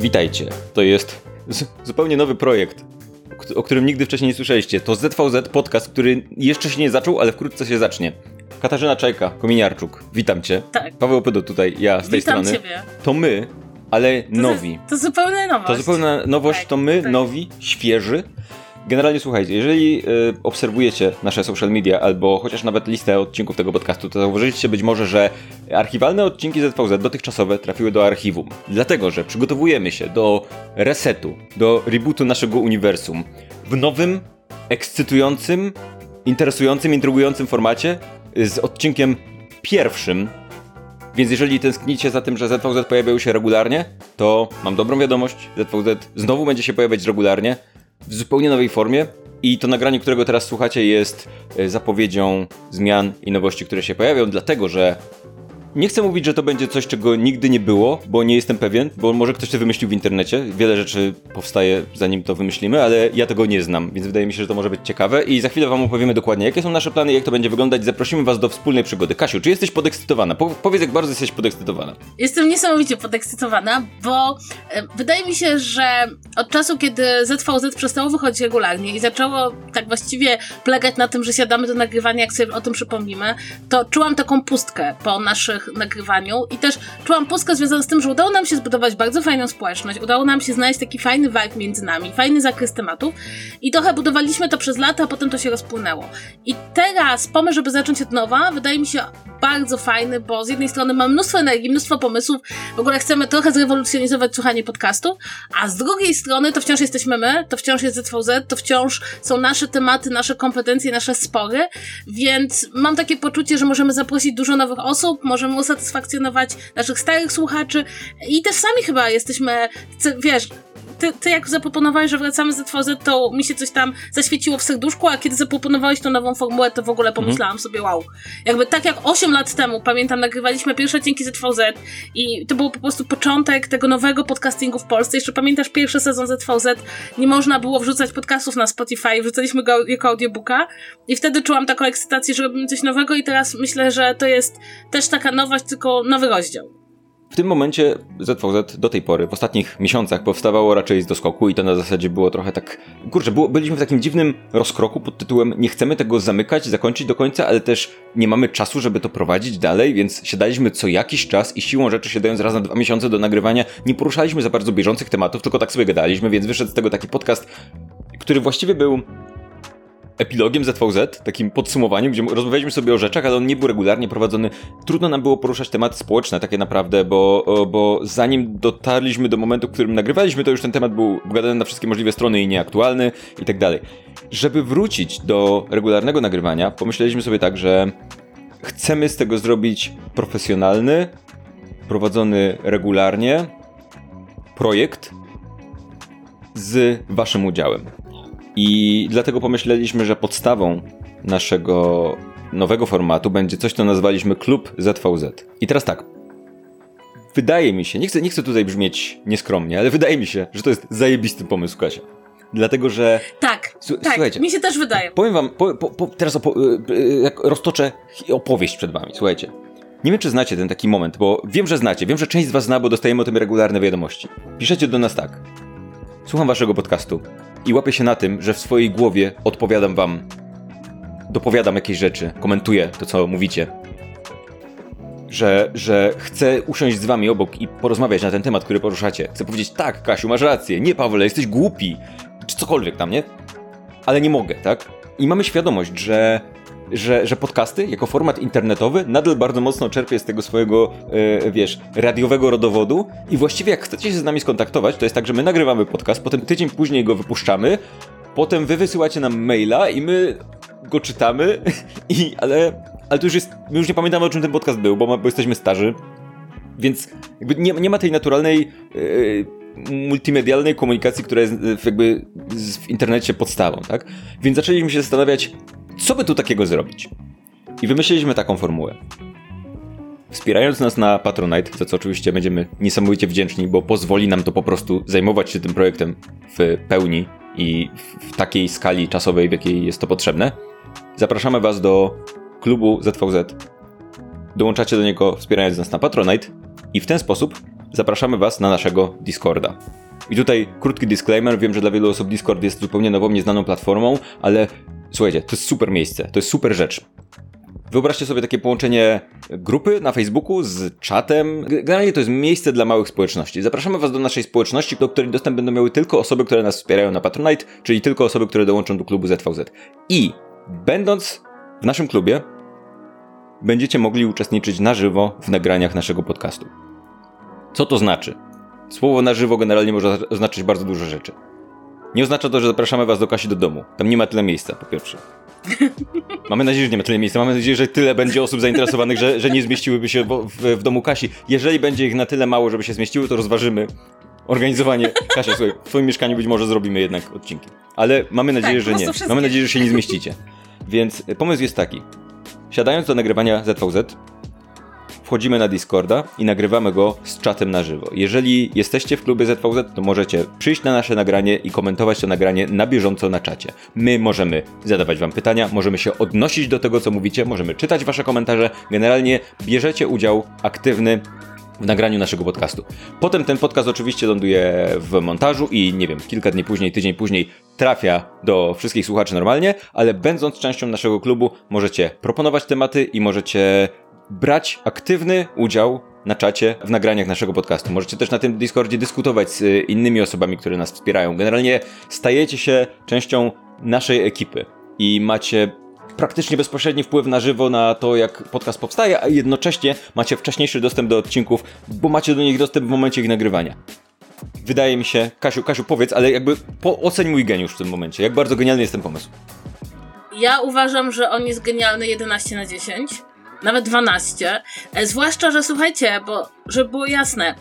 Witajcie. To jest zupełnie nowy projekt, o którym nigdy wcześniej nie słyszeliście. To ZVZ podcast, który jeszcze się nie zaczął, ale wkrótce się zacznie. Katarzyna Czajka, Kominiarczuk, witam cię. Tak. Paweł Pydo tutaj, ja z tej Witam strony. ciebie. To my, ale To nowi. To, to zupełnie nowość. To zupełna nowość, Tak, to my, tak. nowi, świeży. Generalnie słuchajcie, jeżeli y, obserwujecie nasze social media albo chociaż nawet listę odcinków tego podcastu, to zauważyliście być może, że archiwalne odcinki ZVZ dotychczasowe trafiły do archiwum. Dlatego, że przygotowujemy się do resetu, do rebootu naszego uniwersum w nowym, ekscytującym, interesującym, intrygującym formacie z odcinkiem pierwszym więc jeżeli tęsknicie za tym, że ZVZ pojawiają się regularnie, to mam dobrą wiadomość. ZVZ znowu będzie się pojawiać regularnie, w zupełnie nowej formie. I to nagranie, którego teraz słuchacie, jest e, zapowiedzią zmian i nowości, które się pojawią, dlatego że nie chcę mówić, że to będzie coś, czego nigdy nie było, bo nie jestem pewien, bo może ktoś to wymyślił w internecie. Wiele rzeczy powstaje zanim to wymyślimy, ale ja tego nie znam, więc wydaje mi się, że to może być ciekawe i za chwilę wam opowiemy dokładnie, jakie są nasze plany, jak to będzie wyglądać. Zaprosimy was do wspólnej przygody. Kasiu, czy jesteś podekscytowana? Po- powiedz, jak bardzo jesteś podekscytowana. Jestem niesamowicie podekscytowana, bo e, wydaje mi się, że od czasu, kiedy ZVZ przestało wychodzić regularnie i zaczęło tak właściwie plegać na tym, że siadamy do nagrywania, jak sobie o tym przypomnimy, to czułam taką pustkę po naszych nagrywaniu i też czułam pustkę związaną z tym, że udało nam się zbudować bardzo fajną społeczność, udało nam się znaleźć taki fajny vibe między nami, fajny zakres tematów i trochę budowaliśmy to przez lata, a potem to się rozpłynęło. I teraz pomysł, żeby zacząć od nowa, wydaje mi się bardzo fajny, bo z jednej strony mam mnóstwo energii, mnóstwo pomysłów, w ogóle chcemy trochę zrewolucjonizować słuchanie podcastu, a z drugiej strony to wciąż jesteśmy my, to wciąż jest ZVZ, to wciąż są nasze tematy, nasze kompetencje, nasze spory, więc mam takie poczucie, że możemy zaprosić dużo nowych osób, możemy usatysfakcjonować naszych starych słuchaczy. I też sami chyba jesteśmy, wiesz, ty, ty jak zaproponowałeś, że wracamy z ZVZ, to mi się coś tam zaświeciło w serduszku, a kiedy zaproponowałeś tą nową formułę, to w ogóle pomyślałam sobie, wow. Jakby tak jak 8 lat temu, pamiętam, nagrywaliśmy pierwsze odcinki ZVZ i to był po prostu początek tego nowego podcastingu w Polsce. Jeszcze pamiętasz pierwszy sezon ZVZ, nie można było wrzucać podcastów na Spotify, wrzucaliśmy go jako audiobooka i wtedy czułam taką ekscytację, że robimy coś nowego i teraz myślę, że to jest też taka nowość, tylko nowy rozdział. W tym momencie ZVZ do tej pory, w ostatnich miesiącach, powstawało raczej z doskoku i to na zasadzie było trochę tak. Kurczę, było, byliśmy w takim dziwnym rozkroku pod tytułem nie chcemy tego zamykać, zakończyć do końca, ale też nie mamy czasu, żeby to prowadzić dalej, więc siadaliśmy co jakiś czas i siłą rzeczy siadając raz na dwa miesiące do nagrywania, nie poruszaliśmy za bardzo bieżących tematów, tylko tak sobie gadaliśmy, więc wyszedł z tego taki podcast, który właściwie był epilogiem ZVZ, takim podsumowaniem, gdzie rozmawialiśmy sobie o rzeczach, ale on nie był regularnie prowadzony. Trudno nam było poruszać tematy społeczne takie naprawdę, bo, bo zanim dotarliśmy do momentu, w którym nagrywaliśmy, to już ten temat był gadany na wszystkie możliwe strony i nieaktualny i tak dalej. Żeby wrócić do regularnego nagrywania, pomyśleliśmy sobie tak, że chcemy z tego zrobić profesjonalny, prowadzony regularnie projekt z waszym udziałem. I dlatego pomyśleliśmy, że podstawą naszego nowego formatu będzie coś, co nazwaliśmy Klub ZVZ. I teraz tak. Wydaje mi się, nie chcę, nie chcę tutaj brzmieć nieskromnie, ale wydaje mi się, że to jest zajebisty pomysł, Kasia. Dlatego, że Tak, Słu- tak, słuchajcie. mi się też wydaje. powiem wam, po, po, po, teraz opo- y, y, roztoczę opowieść przed wami, słuchajcie. Nie wiem, czy znacie ten taki moment, bo wiem, że znacie, wiem, że część z was zna, bo dostajemy o tym regularne wiadomości. Piszecie do nas tak. Słucham waszego podcastu i łapię się na tym, że w swojej głowie odpowiadam wam, dopowiadam jakieś rzeczy, komentuję to, co mówicie. Że, że chcę usiąść z wami obok i porozmawiać na ten temat, który poruszacie. Chcę powiedzieć, tak, Kasiu, masz rację, nie, Pawle, jesteś głupi, czy cokolwiek tam, nie? Ale nie mogę, tak? I mamy świadomość, że że, że podcasty jako format internetowy nadal bardzo mocno czerpie z tego swojego, e, wiesz, radiowego rodowodu. I właściwie jak chcecie się z nami skontaktować, to jest tak, że my nagrywamy podcast, potem tydzień później go wypuszczamy, potem wy wysyłacie nam maila i my go czytamy, i, ale, ale to już jest, my już nie pamiętamy o czym ten podcast był, bo, ma, bo jesteśmy starzy, więc nie, nie ma tej naturalnej e, multimedialnej komunikacji, która jest e, jakby w internecie podstawą, tak? Więc zaczęliśmy się zastanawiać, co by tu takiego zrobić? I wymyśliliśmy taką formułę. Wspierając nas na Patronite, za co oczywiście będziemy niesamowicie wdzięczni, bo pozwoli nam to po prostu zajmować się tym projektem w pełni i w- takiej skali czasowej, w jakiej jest to potrzebne, zapraszamy Was do klubu ZVZ. Dołączacie do niego wspierając nas na Patronite i w ten sposób zapraszamy Was na naszego Discorda. I tutaj krótki disclaimer, wiem, że dla wielu osób Discord jest zupełnie nową, nieznaną platformą, ale słuchajcie, to jest super miejsce, to jest super rzecz. Wyobraźcie sobie takie połączenie grupy na Facebooku z czatem. Generalnie to jest miejsce dla małych społeczności. Zapraszamy Was do naszej społeczności, do której dostęp będą miały tylko osoby, które nas wspierają na Patronite, czyli tylko osoby, które dołączą do klubu ZVZ. I będąc w naszym klubie, będziecie mogli uczestniczyć na żywo w nagraniach naszego podcastu. Co to znaczy? Słowo na żywo generalnie może oznaczać bardzo dużo rzeczy. Nie oznacza to, że zapraszamy was do Kasi do domu. Tam nie ma tyle miejsca, po pierwsze. Mamy nadzieję, że nie ma tyle miejsca. Mamy nadzieję, że tyle będzie osób zainteresowanych, że, że nie zmieściłyby się w, w, w domu Kasi. Jeżeli będzie ich na tyle mało, żeby się zmieściły, to rozważymy organizowanie. Kasia, słuchaj, w twoim mieszkaniu być może zrobimy jednak odcinki. Ale mamy nadzieję, Tak, że nie. prostu Mamy wszystkie. nadzieję, że się nie zmieścicie. Więc pomysł jest taki. Siadając do nagrywania ZVZ, wchodzimy na Discorda i nagrywamy go z czatem na żywo. Jeżeli jesteście w klubie ZVZ, to możecie przyjść na nasze nagranie i komentować to nagranie na bieżąco na czacie. My możemy zadawać wam pytania, możemy się odnosić do tego, co mówicie, możemy czytać wasze komentarze. Generalnie bierzecie udział aktywny w nagraniu naszego podcastu. Potem ten podcast oczywiście ląduje w montażu i nie wiem, kilka dni później, tydzień później trafia do wszystkich słuchaczy normalnie, ale będąc częścią naszego klubu możecie proponować tematy i możecie brać aktywny udział na czacie w nagraniach naszego podcastu. Możecie też na tym Discordzie dyskutować z y, innymi osobami, które nas wspierają. Generalnie stajecie się częścią naszej ekipy i macie praktycznie bezpośredni wpływ na żywo na to, jak podcast powstaje, a jednocześnie macie wcześniejszy dostęp do odcinków, bo macie do nich dostęp w momencie ich nagrywania. Wydaje mi się, Kasiu, Kasiu, powiedz, ale jakby po, oceń mój geniusz w tym momencie. Jak bardzo genialny jest ten pomysł. Ja uważam, że on jest genialny 11 na 10, nawet 12. E, zwłaszcza, że słuchajcie, bo żeby było jasne,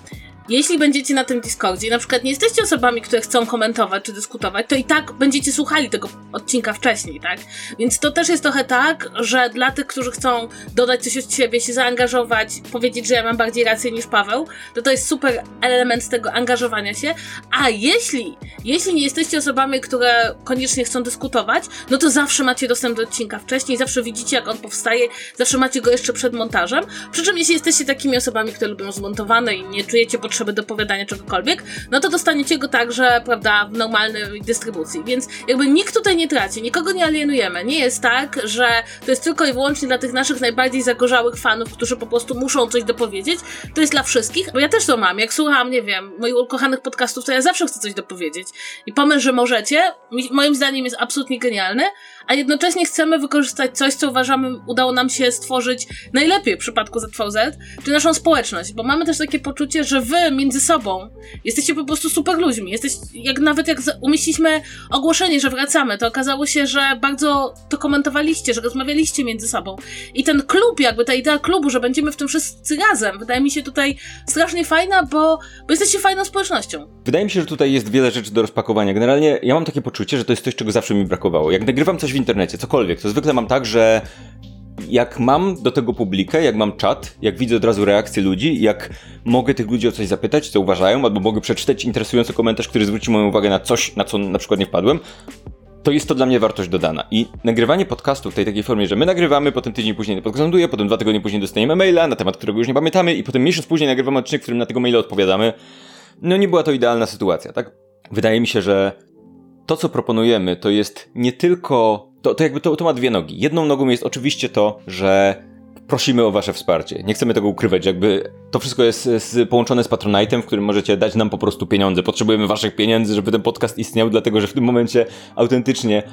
jeśli będziecie na tym Discordzie na przykład nie jesteście osobami, które chcą komentować czy dyskutować, to i tak będziecie słuchali tego odcinka wcześniej, tak? Więc to też jest trochę tak, że dla tych, którzy chcą dodać coś od siebie, się zaangażować, powiedzieć, że ja mam bardziej rację niż Paweł, to to jest super element tego angażowania się. A jeśli, jeśli nie jesteście osobami, które koniecznie chcą dyskutować, no to zawsze macie dostęp do odcinka wcześniej, zawsze widzicie, jak on powstaje, zawsze macie go jeszcze przed montażem. Przy czym, jeśli jesteście takimi osobami, które lubią zmontowane i nie czujecie potrzeby dopowiadania czegokolwiek, no to dostaniecie go także, prawda, w normalnej dystrybucji. Więc jakby nikt tutaj nie traci, nikogo nie alienujemy. Nie jest tak, że to jest tylko i wyłącznie dla tych naszych najbardziej zagorzałych fanów, którzy po prostu muszą coś dopowiedzieć. To jest dla wszystkich, bo ja też to mam. Jak słucham, nie wiem, moich ukochanych podcastów, to ja zawsze chcę coś dopowiedzieć. I pomysł, że możecie, moim zdaniem jest absolutnie genialny, a jednocześnie chcemy wykorzystać coś, co uważamy udało nam się stworzyć najlepiej w przypadku ZVZ, czyli naszą społeczność, bo mamy też takie poczucie, że wy między sobą jesteście po prostu super ludźmi. Jesteś, jak nawet jak umieściliśmy ogłoszenie, że wracamy, to okazało się, że bardzo to komentowaliście, że rozmawialiście między sobą. I ten klub, jakby ta idea klubu, że będziemy w tym wszyscy razem, wydaje mi się tutaj strasznie fajna, bo, bo jesteście fajną społecznością. Wydaje mi się, że tutaj jest wiele rzeczy do rozpakowania. Generalnie ja mam takie poczucie, że to jest coś, czego zawsze mi brakowało. Jak nagrywam coś w internecie, cokolwiek, to zwykle mam tak, że jak mam do tego publikę, jak mam czat, jak widzę od razu reakcje ludzi, jak mogę tych ludzi o coś zapytać, co uważają, albo mogę przeczytać interesujący komentarz, który zwróci moją uwagę na coś, na co na przykład nie wpadłem, to jest to dla mnie wartość dodana. I nagrywanie podcastu w tej takiej formie, że my nagrywamy, potem tydzień później podcast ląduje, potem dwa tygodnie później dostajemy maila na temat, którego już nie pamiętamy i potem miesiąc później nagrywamy odcinek, w którym na tego maila odpowiadamy. No nie była to idealna sytuacja, tak? Wydaje mi się, że to, co proponujemy, to jest nie tylko. To, to jakby to, to ma dwie nogi. Jedną nogą jest oczywiście to, że prosimy o wasze wsparcie. Nie chcemy tego ukrywać, jakby to wszystko jest z, połączone z Patronite'em, w którym możecie dać nam po prostu pieniądze. Potrzebujemy waszych pieniędzy, żeby ten podcast istniał, dlatego że w tym momencie autentycznie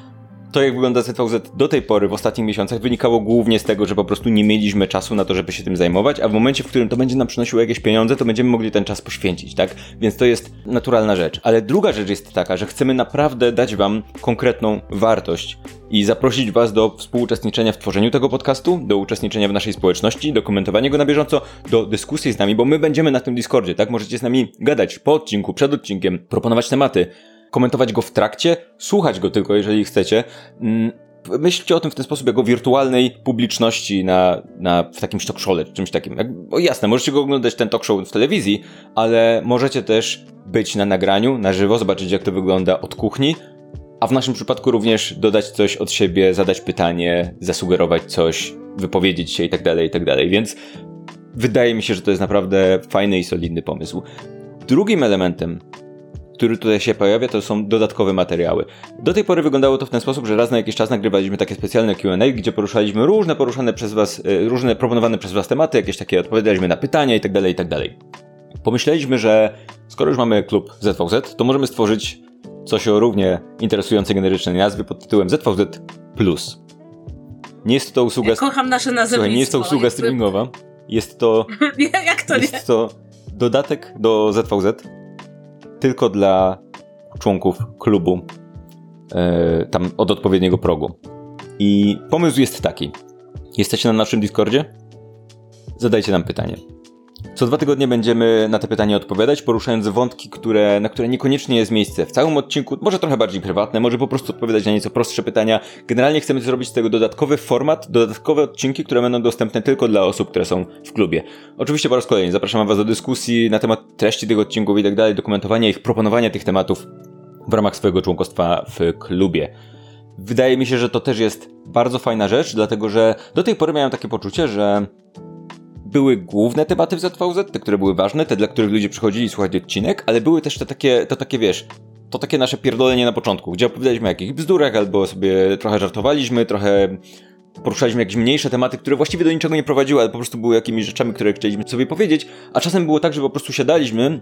to, jak wygląda ZVZ do tej pory w ostatnich miesiącach, wynikało głównie z tego, że po prostu nie mieliśmy czasu na to, żeby się tym zajmować, a w momencie, w którym to będzie nam przynosiło jakieś pieniądze, to będziemy mogli ten czas poświęcić, tak? Więc to jest naturalna rzecz. Ale druga rzecz jest taka, że chcemy naprawdę dać Wam konkretną wartość i zaprosić Was do współuczestniczenia w tworzeniu tego podcastu, do uczestniczenia w naszej społeczności, do komentowania go na bieżąco, do dyskusji z nami, bo my będziemy na tym Discordzie, tak? Możecie z nami gadać po odcinku, przed odcinkiem, proponować tematy komentować go w trakcie, słuchać go tylko, jeżeli chcecie. Mm, Myślcie o tym w ten sposób, jako wirtualnej publiczności na, na, w takim talk show'le, czy czymś takim. Jak, jasne, możecie go oglądać ten talk show w telewizji, ale możecie też być na nagraniu, na żywo, zobaczyć jak to wygląda od kuchni, a w naszym przypadku również dodać coś od siebie, zadać pytanie, zasugerować coś, wypowiedzieć się i tak dalej, i tak dalej. Więc wydaje mi się, że to jest naprawdę fajny i solidny pomysł. Drugim elementem, który tutaj się pojawia, to są dodatkowe materiały. Do tej pory wyglądało to w ten sposób, że raz na jakiś czas nagrywaliśmy takie specjalne Q&A, gdzie poruszaliśmy różne poruszane przez was, e, różne proponowane przez was tematy, jakieś takie odpowiadaliśmy na pytania i tak dalej, i tak dalej. Pomyśleliśmy, że skoro już mamy klub ZVZ, to możemy stworzyć coś o równie interesującej generycznej nazwie pod tytułem ZVZ Plus. Nie jest to usługa... Ja kocham nasze nazwy. nie jest to usługa streamingowa. Jest to... Jak to jest nie? Jest to dodatek do ZVZ tylko dla członków klubu e, tam od odpowiedniego progu. I pomysł jest taki. Jesteście na naszym Discordzie? Zadajcie nam pytanie. Co dwa tygodnie będziemy na te pytania odpowiadać, poruszając wątki, które, na które niekoniecznie jest miejsce w całym odcinku, może trochę bardziej prywatne, może po prostu odpowiadać na nieco prostsze pytania. Generalnie chcemy zrobić z tego dodatkowy format, dodatkowe odcinki, które będą dostępne tylko dla osób, które są w klubie. Oczywiście po raz kolejny zapraszam Was do dyskusji na temat treści tych odcinków i tak dalej, dokumentowania ich, proponowania tych tematów w ramach swojego członkostwa w klubie. Wydaje mi się, że to też jest bardzo fajna rzecz, dlatego że do tej pory miałem takie poczucie, że były główne tematy w ZVZ, te, które były ważne, te, dla których ludzie przychodzili słuchać odcinek, ale były też te takie, to takie, wiesz, to takie nasze pierdolenie na początku, gdzie opowiadaliśmy o jakichś bzdurach, albo sobie trochę żartowaliśmy, trochę poruszaliśmy jakieś mniejsze tematy, które właściwie do niczego nie prowadziły, ale po prostu były jakimiś rzeczami, które chcieliśmy sobie powiedzieć, a czasem było tak, że po prostu siadaliśmy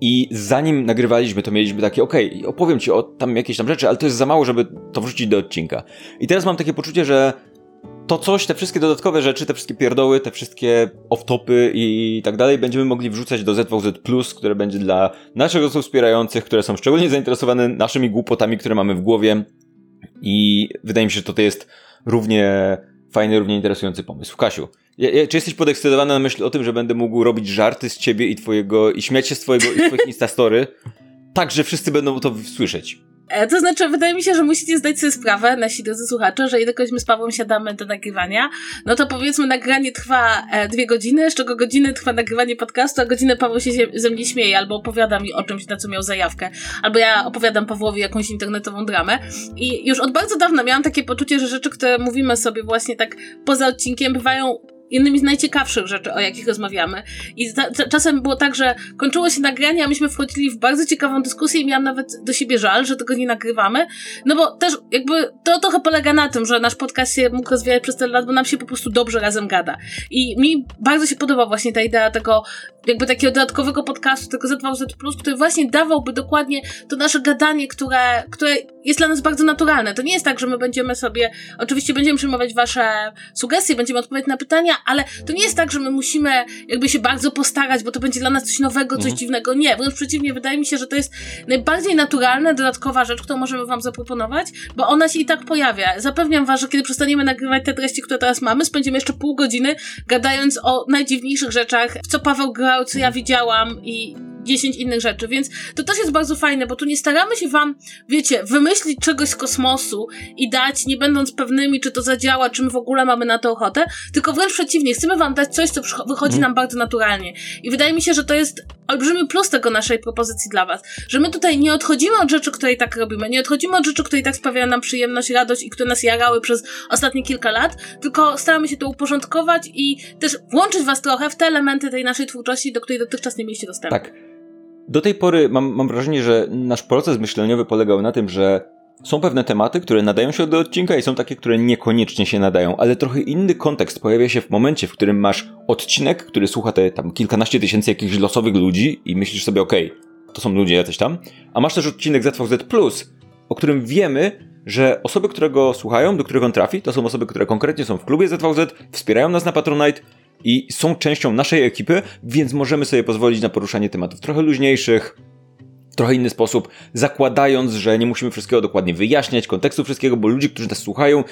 i zanim nagrywaliśmy, to mieliśmy takie, okej, okay, opowiem ci o tam jakieś tam rzeczy, ale to jest za mało, żeby to wrzucić do odcinka. I teraz mam takie poczucie, że to coś, te wszystkie dodatkowe rzeczy, te wszystkie pierdoły, te wszystkie off-topy i tak dalej będziemy mogli wrzucać do ZVZ+, które będzie dla naszych osób wspierających, które są szczególnie zainteresowane naszymi głupotami, które mamy w głowie i wydaje mi się, że to jest równie fajny, równie interesujący pomysł. Kasiu, czy jesteś podekscytowany na myśl o tym, że będę mógł robić żarty z ciebie i twojego, i śmiać się z twojego, i twoich instastory, tak, że wszyscy będą to słyszeć? E, to znaczy, wydaje mi się, że musicie zdać sobie sprawę, nasi drodzy słuchacze, że ilekroć my z Pawłem siadamy do nagrywania, no to powiedzmy nagranie trwa e, dwie godziny, z czego godziny trwa nagrywanie podcastu, a godzinę Paweł się ze mnie śmieje, albo opowiada mi o czymś, na co miał zajawkę, albo ja opowiadam Pawłowi jakąś internetową dramę. I już od bardzo dawna miałam takie poczucie, że rzeczy, które mówimy sobie właśnie tak poza odcinkiem, bywają jednymi z najciekawszych rzeczy, o jakich rozmawiamy. I czasem było tak, że kończyło się nagranie, a myśmy wchodzili w bardzo ciekawą dyskusję i miałam nawet do siebie żal, że tego nie nagrywamy. No bo też jakby to trochę polega na tym, że nasz podcast się mógł rozwijać przez tyle lat, bo nam się po prostu dobrze razem gada. I mi bardzo się podoba właśnie ta idea tego jakby takiego dodatkowego podcastu, tego ZVZ+, który właśnie dawałby dokładnie to nasze gadanie, które, które jest dla nas bardzo naturalne. To nie jest tak, że my będziemy sobie, oczywiście będziemy przyjmować wasze sugestie, będziemy odpowiadać na pytania, ale to nie jest tak, że my musimy jakby się bardzo postarać, bo to będzie dla nas coś nowego, coś mhm. dziwnego. Nie, wręcz przeciwnie, wydaje mi się, że to jest najbardziej naturalna, dodatkowa rzecz, którą możemy wam zaproponować, bo ona się i tak pojawia. Zapewniam was, że kiedy przestaniemy nagrywać te treści, które teraz mamy, spędzimy jeszcze pół godziny gadając o najdziwniejszych rzeczach, w co Paweł grał, co ja widziałam i 10 innych rzeczy, więc to też jest bardzo fajne, bo tu nie staramy się wam, wiecie, wymyślić czegoś z kosmosu i dać, nie będąc pewnymi, czy to zadziała, czy my w ogóle mamy na to ochotę, tylko wręcz przeciwnie, chcemy wam dać coś, co wychodzi nam bardzo naturalnie. I wydaje mi się, że to jest olbrzymi plus tego naszej propozycji dla was, że my tutaj nie odchodzimy od rzeczy, które i tak robimy, nie odchodzimy od rzeczy, które i tak sprawiają nam przyjemność, radość i które nas jarały przez ostatnie kilka lat, tylko staramy się to uporządkować i też włączyć was trochę w te elementy tej naszej twórczości, do której dotychczas nie mieliście dostępu. Tak. Do tej pory mam, mam wrażenie, że nasz proces myśleniowy polegał na tym, że są pewne tematy, które nadają się do odcinka i są takie, które niekoniecznie się nadają, ale trochę inny kontekst pojawia się w momencie, w którym masz odcinek, który słucha te tam kilkanaście tysięcy jakichś losowych ludzi i myślisz sobie, okej, okay, to są ludzie jacyś tam, a masz też odcinek ZVZ+, o którym wiemy, że osoby, które go słuchają, do których on trafi, to są osoby, które konkretnie są w klubie ZVZ, wspierają nas na Patronite i są częścią naszej ekipy, więc możemy sobie pozwolić na poruszanie tematów trochę luźniejszych, trochę inny sposób, zakładając, że nie musimy wszystkiego dokładnie wyjaśniać, kontekstu wszystkiego, bo ludzie, którzy nas słuchają,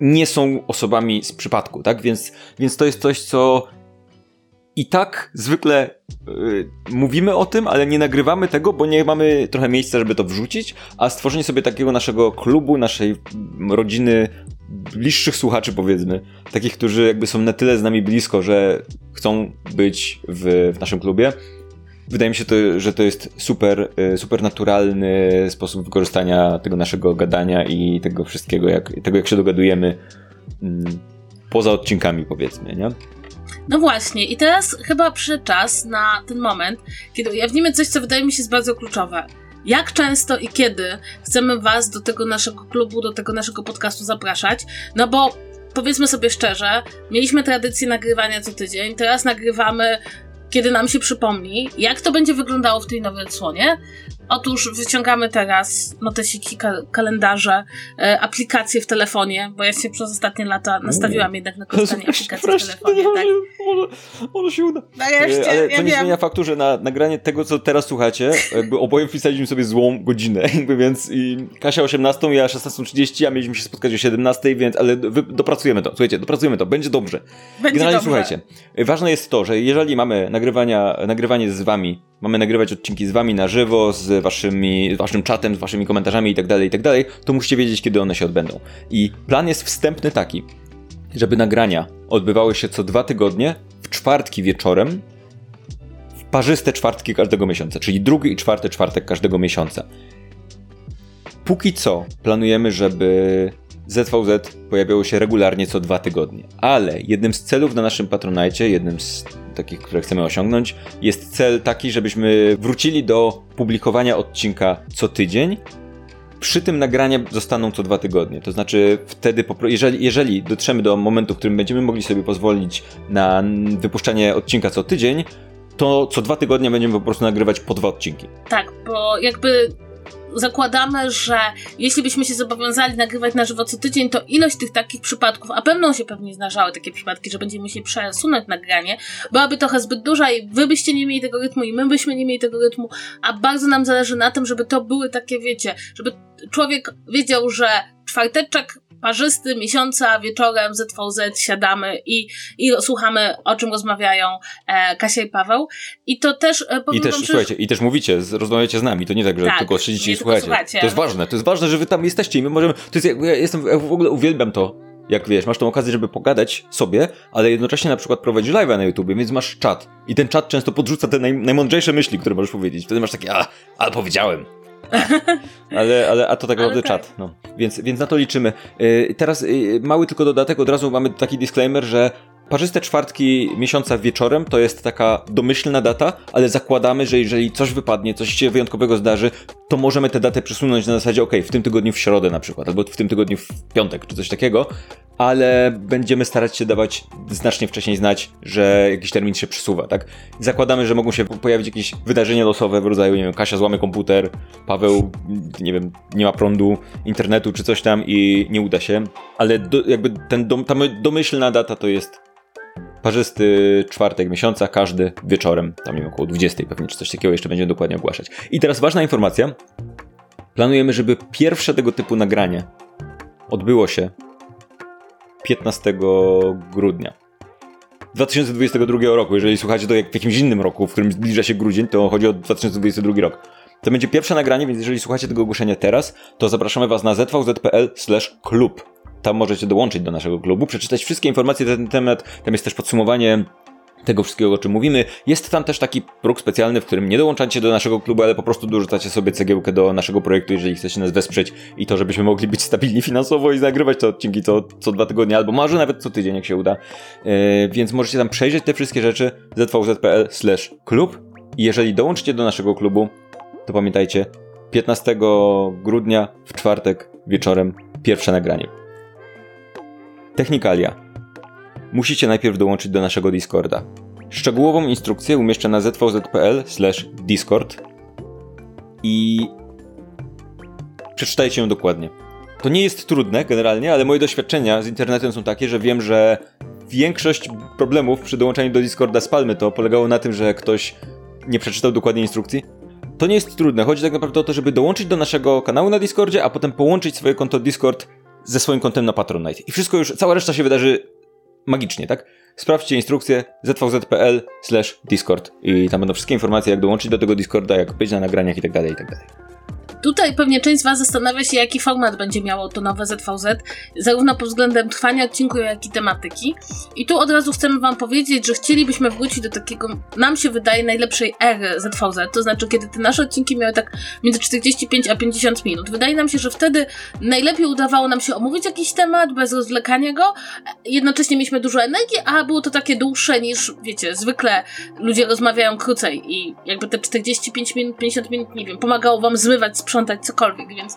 nie są osobami z przypadku, tak? Więc, więc to jest coś, co i tak zwykle yy, mówimy o tym, ale nie nagrywamy tego, bo nie mamy trochę miejsca, żeby to wrzucić, a stworzenie sobie takiego naszego klubu, naszej rodziny bliższych słuchaczy, powiedzmy, takich, którzy jakby są na tyle z nami blisko, że chcą być w, w naszym klubie, wydaje mi się, to, że to jest super, y, super naturalny sposób wykorzystania tego naszego gadania i tego wszystkiego, jak, tego jak się dogadujemy mm, poza odcinkami powiedzmy, nie? No właśnie, i teraz chyba przyszedł czas na ten moment, kiedy ujawnimy coś, co wydaje mi się jest bardzo kluczowe. Jak często i kiedy chcemy Was do tego naszego klubu, do tego naszego podcastu zapraszać? No bo powiedzmy sobie szczerze, mieliśmy tradycję nagrywania co tydzień, teraz nagrywamy kiedy nam się przypomni, jak to będzie wyglądało w tej nowej odsłonie. Otóż wyciągamy teraz notesiki, kalendarze, e, aplikacje w telefonie, bo ja się przez ostatnie lata nastawiłam jednak na korzystanie aplikacji w telefonie. Tak? Może, może się uda. Nareszcie, Ale ja to nie wiem. zmienia faktu, że na nagranie tego, co teraz słuchacie, jakby oboje wpisaliśmy sobie złą godzinę, jakby więc i Kasia 18, ja 16.30, a mieliśmy się spotkać o 17, więc ale wy, dopracujemy to. Słuchajcie, dopracujemy to, będzie dobrze. Będzie Generalnie dobrze. słuchajcie, ważne jest to, że jeżeli mamy nagrywania, nagrywanie z wami, mamy nagrywać odcinki z wami na żywo, z waszymi, z waszym czatem, z waszymi komentarzami i tak dalej, i tak to musicie wiedzieć, kiedy one się odbędą. I plan jest wstępny taki, żeby nagrania odbywały się co dwa tygodnie, w czwartki wieczorem, w parzyste czwartki każdego miesiąca, czyli drugi i czwarty czwartek każdego miesiąca. Póki co planujemy, żeby ZVZ pojawiało się regularnie co dwa tygodnie, ale jednym z celów na naszym Patronite, jednym z takich, które chcemy osiągnąć, jest cel taki, żebyśmy wrócili do publikowania odcinka co tydzień, przy tym nagrania zostaną co dwa tygodnie. To znaczy wtedy, jeżeli, jeżeli dotrzemy do momentu, w którym będziemy mogli sobie pozwolić na wypuszczanie odcinka co tydzień, to co dwa tygodnie będziemy po prostu nagrywać po dwa odcinki. Tak, bo jakby zakładamy, że jeśli byśmy się zobowiązali nagrywać na żywo co tydzień, to ilość tych takich przypadków, a będą się pewnie zdarzały takie przypadki, że będziemy musieli przesunąć nagranie, byłaby trochę zbyt duża i wy byście nie mieli tego rytmu i my byśmy nie mieli tego rytmu, a bardzo nam zależy na tym, żeby to były takie, wiecie, żeby człowiek wiedział, że czwarteczek parzysty miesiąca wieczorem ZVZ siadamy i, i słuchamy, o czym rozmawiają e, Kasia i Paweł. I to też e, I też, wam, słuchajcie, i też mówicie, z- rozmawiacie z nami, to nie tak, że Tak, tylko siedzicie i słuchacie. słuchacie. To jest ważne, to jest ważne, że wy tam jesteście i my możemy, to jest, ja jestem, ja w ogóle uwielbiam to, jak wiesz, masz tą okazję, żeby pogadać sobie, ale jednocześnie na przykład prowadzisz live'a na YouTube, więc masz czat. I ten czat często podrzuca te naj, najmądrzejsze myśli, które możesz powiedzieć. Wtedy masz takie, a, ale powiedziałem. ale, ale, a to tak naprawdę tak. czat. No. Więc, więc na to liczymy. Yy, teraz yy, mały tylko dodatek, od razu mamy taki disclaimer, że parzyste czwartki miesiąca wieczorem to jest taka domyślna data, ale zakładamy, że jeżeli coś wypadnie, coś się wyjątkowego zdarzy, to możemy tę datę przesunąć na zasadzie, ok, w tym tygodniu w środę na przykład, albo w tym tygodniu w piątek, czy coś takiego, ale będziemy starać się dawać znacznie wcześniej znać, że jakiś termin się przesuwa, tak? Zakładamy, że mogą się pojawić jakieś wydarzenia losowe w rodzaju, nie wiem, Kasia złamie komputer, Paweł, nie wiem, nie ma prądu, internetu czy coś tam i nie uda się, ale do, jakby ten dom, ta my- domyślna data to jest parzysty czwartek miesiąca, każdy wieczorem, tam nie wiem, około 20 pewnie, czy coś takiego jeszcze będziemy dokładnie ogłaszać. I teraz ważna informacja. Planujemy, żeby pierwsze tego typu nagranie odbyło się 15 grudnia 2022 roku. Jeżeli słuchacie to jak w jakimś innym roku, w którym zbliża się grudzień, to chodzi o 2022 rok. To będzie pierwsze nagranie, więc jeżeli słuchacie tego ogłoszenia teraz, to zapraszamy Was na zvz.pl klub. Tam możecie dołączyć do naszego klubu, przeczytać wszystkie informacje na ten temat. Tam jest też podsumowanie tego wszystkiego, o czym mówimy. Jest tam też taki próg specjalny, w którym nie dołączacie do naszego klubu, ale po prostu dorzucacie sobie cegiełkę do naszego projektu, jeżeli chcecie nas wesprzeć i to, żebyśmy mogli być stabilni finansowo i nagrywać te odcinki co, co dwa tygodnie, albo może nawet co tydzień, jak się uda. Yy, więc możecie tam przejrzeć te wszystkie rzeczy zvz.pl klub i jeżeli dołączycie do naszego klubu, to pamiętajcie, 15 grudnia w czwartek wieczorem pierwsze nagranie. Technikalia. Musicie najpierw dołączyć do naszego Discorda. Szczegółową instrukcję umieszczę na zvz.pl discord i przeczytajcie ją dokładnie. To nie jest trudne generalnie, ale moje doświadczenia z internetem są takie, że wiem, że większość problemów przy dołączaniu do Discorda spalmy to polegało na tym, że ktoś nie przeczytał dokładnie instrukcji. To nie jest trudne. Chodzi tak naprawdę o to, żeby dołączyć do naszego kanału na Discordzie, a potem połączyć swoje konto Discord ze swoim kontem na Patronite. I wszystko już, cała reszta się wydarzy magicznie, tak? Sprawdźcie instrukcję zvz.pl discord i tam będą wszystkie informacje, jak dołączyć do tego Discorda, jak być na nagraniach i tak Tutaj pewnie część z Was zastanawia się, jaki format będzie miało to nowe ZVZ, zarówno pod względem trwania odcinku, jak i tematyki. I tu od razu chcemy Wam powiedzieć, że chcielibyśmy wrócić do takiego, nam się wydaje, najlepszej ery ZVZ, to znaczy, kiedy te nasze odcinki miały tak między 45 a 50 minut. Wydaje nam się, że wtedy najlepiej udawało nam się omówić jakiś temat bez rozwlekania go, jednocześnie mieliśmy dużo energii, a było to takie dłuższe niż, wiecie, zwykle ludzie rozmawiają krócej i jakby te 45 minut, 50 minut, nie wiem, pomagało Wam zmywać, sprzątać, cokolwiek, więc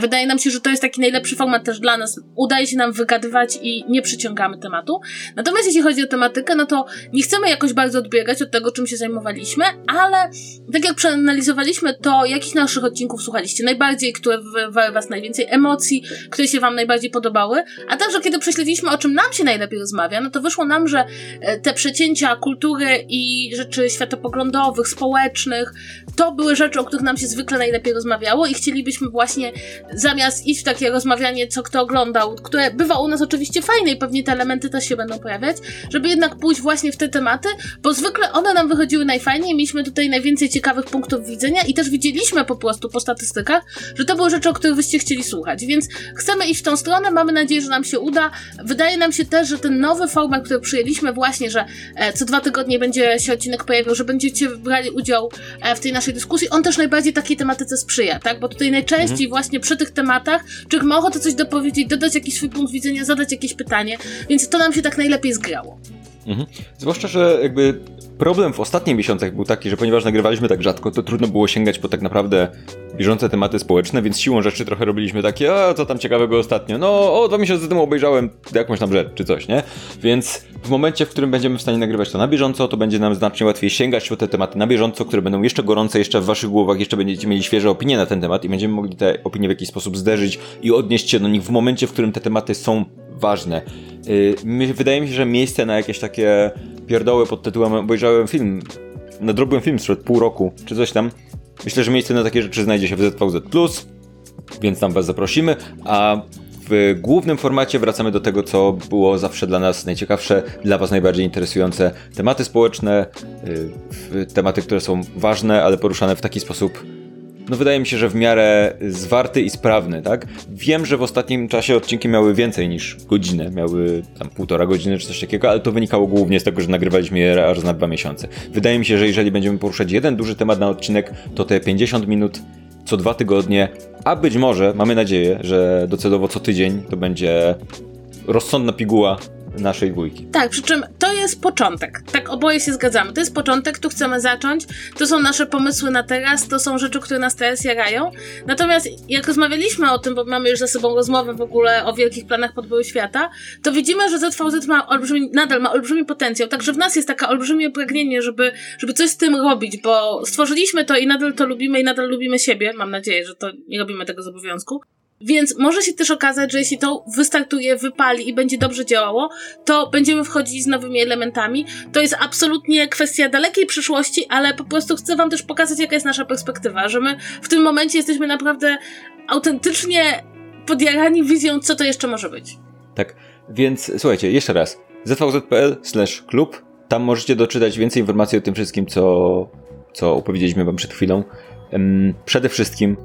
wydaje nam się, że to jest taki najlepszy format też dla nas. Udaje się nam wygadywać i nie przyciągamy tematu. Natomiast jeśli chodzi o tematykę, no to nie chcemy jakoś bardzo odbiegać od tego, czym się zajmowaliśmy, ale tak jak przeanalizowaliśmy to, jakich naszych odcinków słuchaliście najbardziej, które wywołały was najwięcej emocji, które się wam najbardziej podobały, a także kiedy prześledziliśmy, o czym nam się najlepiej rozmawia, no to wyszło nam, że e, te przecięcia kultury i rzeczy światopoglądowych, społecznych, to były rzeczy, o których nam się zwykle najlepiej rozmawiało i chcielibyśmy właśnie zamiast iść w takie rozmawianie, co kto oglądał, które bywa u nas oczywiście fajne i pewnie te elementy też się będą pojawiać, żeby jednak pójść właśnie w te tematy, bo zwykle one nam wychodziły najfajniej, mieliśmy tutaj najwięcej ciekawych punktów widzenia i też widzieliśmy po prostu po statystykach, że to były rzeczy, o których byście chcieli słuchać, więc chcemy iść w tą stronę, mamy nadzieję, że nam się uda. Wydaje nam się też, że ten nowy format, który przyjęliśmy właśnie, że e, co dwa tygodnie będzie się odcinek pojawiał, że będziecie brali udział e, w tej naszej dyskusji, on też najbardziej takiej tematyce sprzyja, tak? Bo tutaj najczęściej mhm. właśnie przy tych tematach człowiek ma ochotę coś dopowiedzieć, dodać jakiś swój punkt widzenia, zadać jakieś pytanie, więc to nam się tak najlepiej zgrało. Mhm. Zwłaszcza, że jakby problem w ostatnich miesiącach był taki, że ponieważ nagrywaliśmy tak rzadko, to trudno było sięgać po tak naprawdę bieżące tematy społeczne, więc siłą rzeczy trochę robiliśmy takie, a co tam ciekawego ostatnio, no o, dwa miesiące temu obejrzałem jakąś tam rzecz, czy coś, nie? Więc w momencie, w którym będziemy w stanie nagrywać to na bieżąco, to będzie nam znacznie łatwiej sięgać po te tematy na bieżąco, które będą jeszcze gorące, jeszcze w waszych głowach, jeszcze będziecie mieli świeże opinie na ten temat i będziemy mogli te opinie w jakiś sposób zderzyć i odnieść się do nich w momencie, w którym te tematy są ważne. Yy, wydaje mi się, że miejsce na jakieś takie pierdoły pod tytułem obejrzałem film, nadrobiłem film sprzed pół roku, czy coś tam. Myślę, że miejsce na takie rzeczy znajdzie się w ZVZ+, więc tam was zaprosimy, a w głównym formacie wracamy do tego, co było zawsze dla nas najciekawsze, dla Was najbardziej interesujące tematy społeczne, yy, tematy, które są ważne, ale poruszane w taki sposób no wydaje mi się, że w miarę zwarty i sprawny, tak? Wiem, że w ostatnim czasie odcinki miały więcej niż godzinę, miały tam półtora godziny czy coś takiego, ale to wynikało głównie z tego, że nagrywaliśmy je aż na dwa miesiące. Wydaje mi się, że jeżeli będziemy poruszać jeden duży temat na odcinek, to te 50 minut co dwa tygodnie, a być może, mamy nadzieję, że docelowo co tydzień to będzie rozsądna piguła naszej dwójki. Tak, przy czym to jest początek. Tak, oboje się zgadzamy. To jest początek, tu chcemy zacząć. To są nasze pomysły na teraz, to są rzeczy, które nas teraz jarają. Natomiast jak rozmawialiśmy o tym, bo mamy już za sobą rozmowę w ogóle o wielkich planach podboju świata, to widzimy, że ZVZ ma olbrzymi, nadal ma olbrzymi potencjał. Także w nas jest taka olbrzymie pragnienie, żeby, żeby coś z tym robić, bo stworzyliśmy to i nadal to lubimy i nadal lubimy siebie. Mam nadzieję, że to nie robimy tego z obowiązku. Więc może się też okazać, że jeśli to wystartuje, wypali i będzie dobrze działało, to będziemy wchodzić z nowymi elementami. To jest absolutnie kwestia dalekiej przyszłości, ale po prostu chcę Wam też pokazać, jaka jest nasza perspektywa, że my w tym momencie jesteśmy naprawdę autentycznie podjarani wizją, co to jeszcze może być. Tak, więc słuchajcie, jeszcze raz. zvz.pl klub. Tam możecie doczytać więcej informacji o tym wszystkim, co, co opowiedzieliśmy Wam przed chwilą. Przede wszystkim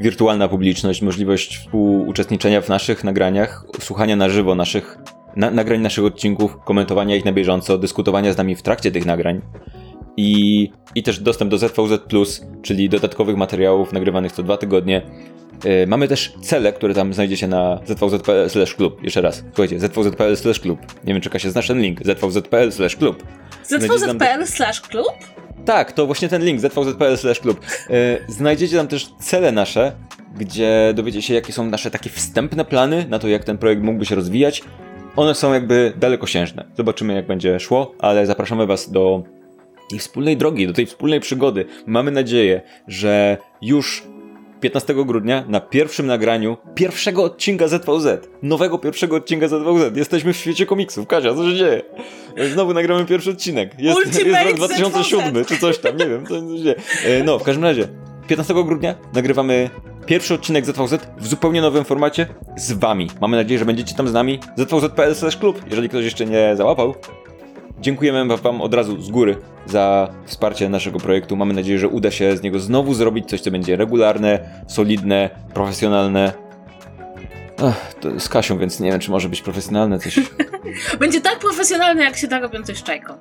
wirtualna publiczność, możliwość współuczestniczenia w naszych nagraniach, słuchania na żywo naszych na, nagrań naszych odcinków, komentowania ich na bieżąco, dyskutowania z nami w trakcie tych nagrań i, i też dostęp do ZVZ+, czyli dodatkowych materiałów nagrywanych co dwa tygodnie. Yy, mamy też cele, które tam znajdziecie na zvz.pl klub. Jeszcze raz, słuchajcie, zvz.pl klub. Nie wiem, czeka się znasz ten link, zvz.pl klub. Tak, to właśnie ten link zvz.pl klub. E, znajdziecie tam też cele nasze, gdzie dowiecie się, jakie są nasze takie wstępne plany na to, jak ten projekt mógłby się rozwijać. One są jakby dalekosiężne. Zobaczymy, jak będzie szło, ale zapraszamy Was do tej wspólnej drogi, do tej wspólnej przygody. Mamy nadzieję, że już 15 grudnia na pierwszym nagraniu pierwszego odcinka ZVZ. Nowego pierwszego odcinka ZVZ. Jesteśmy w świecie komiksów. Kasia, co się dzieje? Znowu nagramy pierwszy odcinek. Jest, jest rok 2007 czy coś tam, nie wiem. Co się dzieje. E, no, w każdym razie, 15 grudnia nagrywamy pierwszy odcinek ZVZ w zupełnie nowym formacie z wami. Mamy nadzieję, że będziecie tam z nami. ZVZ.pl klub, jeżeli ktoś jeszcze nie załapał. Dziękujemy wam od razu z góry za wsparcie naszego projektu. Mamy nadzieję, że uda się z niego znowu zrobić coś, co będzie regularne, solidne, profesjonalne. Ach, z Kasią, więc nie wiem, czy może być profesjonalne coś. Będzie tak profesjonalne, jak się da robią coś czajką.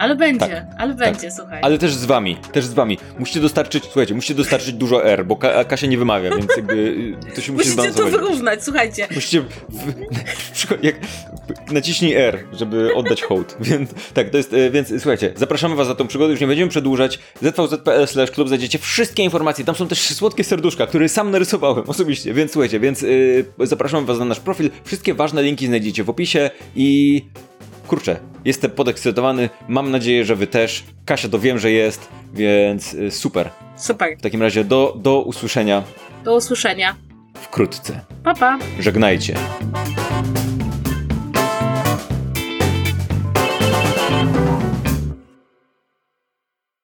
Ale będzie, Tak, ale będzie, słuchaj. Ale też z wami, też z wami. Musicie dostarczyć, słuchajcie, musicie dostarczyć dużo R, bo Ka Kasia nie wymawia, więc jakby y, to się musi Musicie to wyrównać, słuchajcie. Musicie. W, jak, naciśnij R, żeby oddać hołd. Więc tak, to jest. e, Więc słuchajcie, zapraszamy Was na tą przygodę, już nie będziemy przedłużać. zvz.pl klub znajdziecie wszystkie informacje. Tam są też słodkie serduszka, które sam narysowałem osobiście. Więc słuchajcie, więc yy, zapraszamy Was na nasz profil. Wszystkie ważne linki znajdziecie w opisie i. Kurczę, jestem podekscytowany. Mam nadzieję, że Wy też. Kasia to wiem, że jest, więc y, super. Super. W takim razie do, do usłyszenia Do usłyszenia. wkrótce. Pa, pa. Żegnajcie.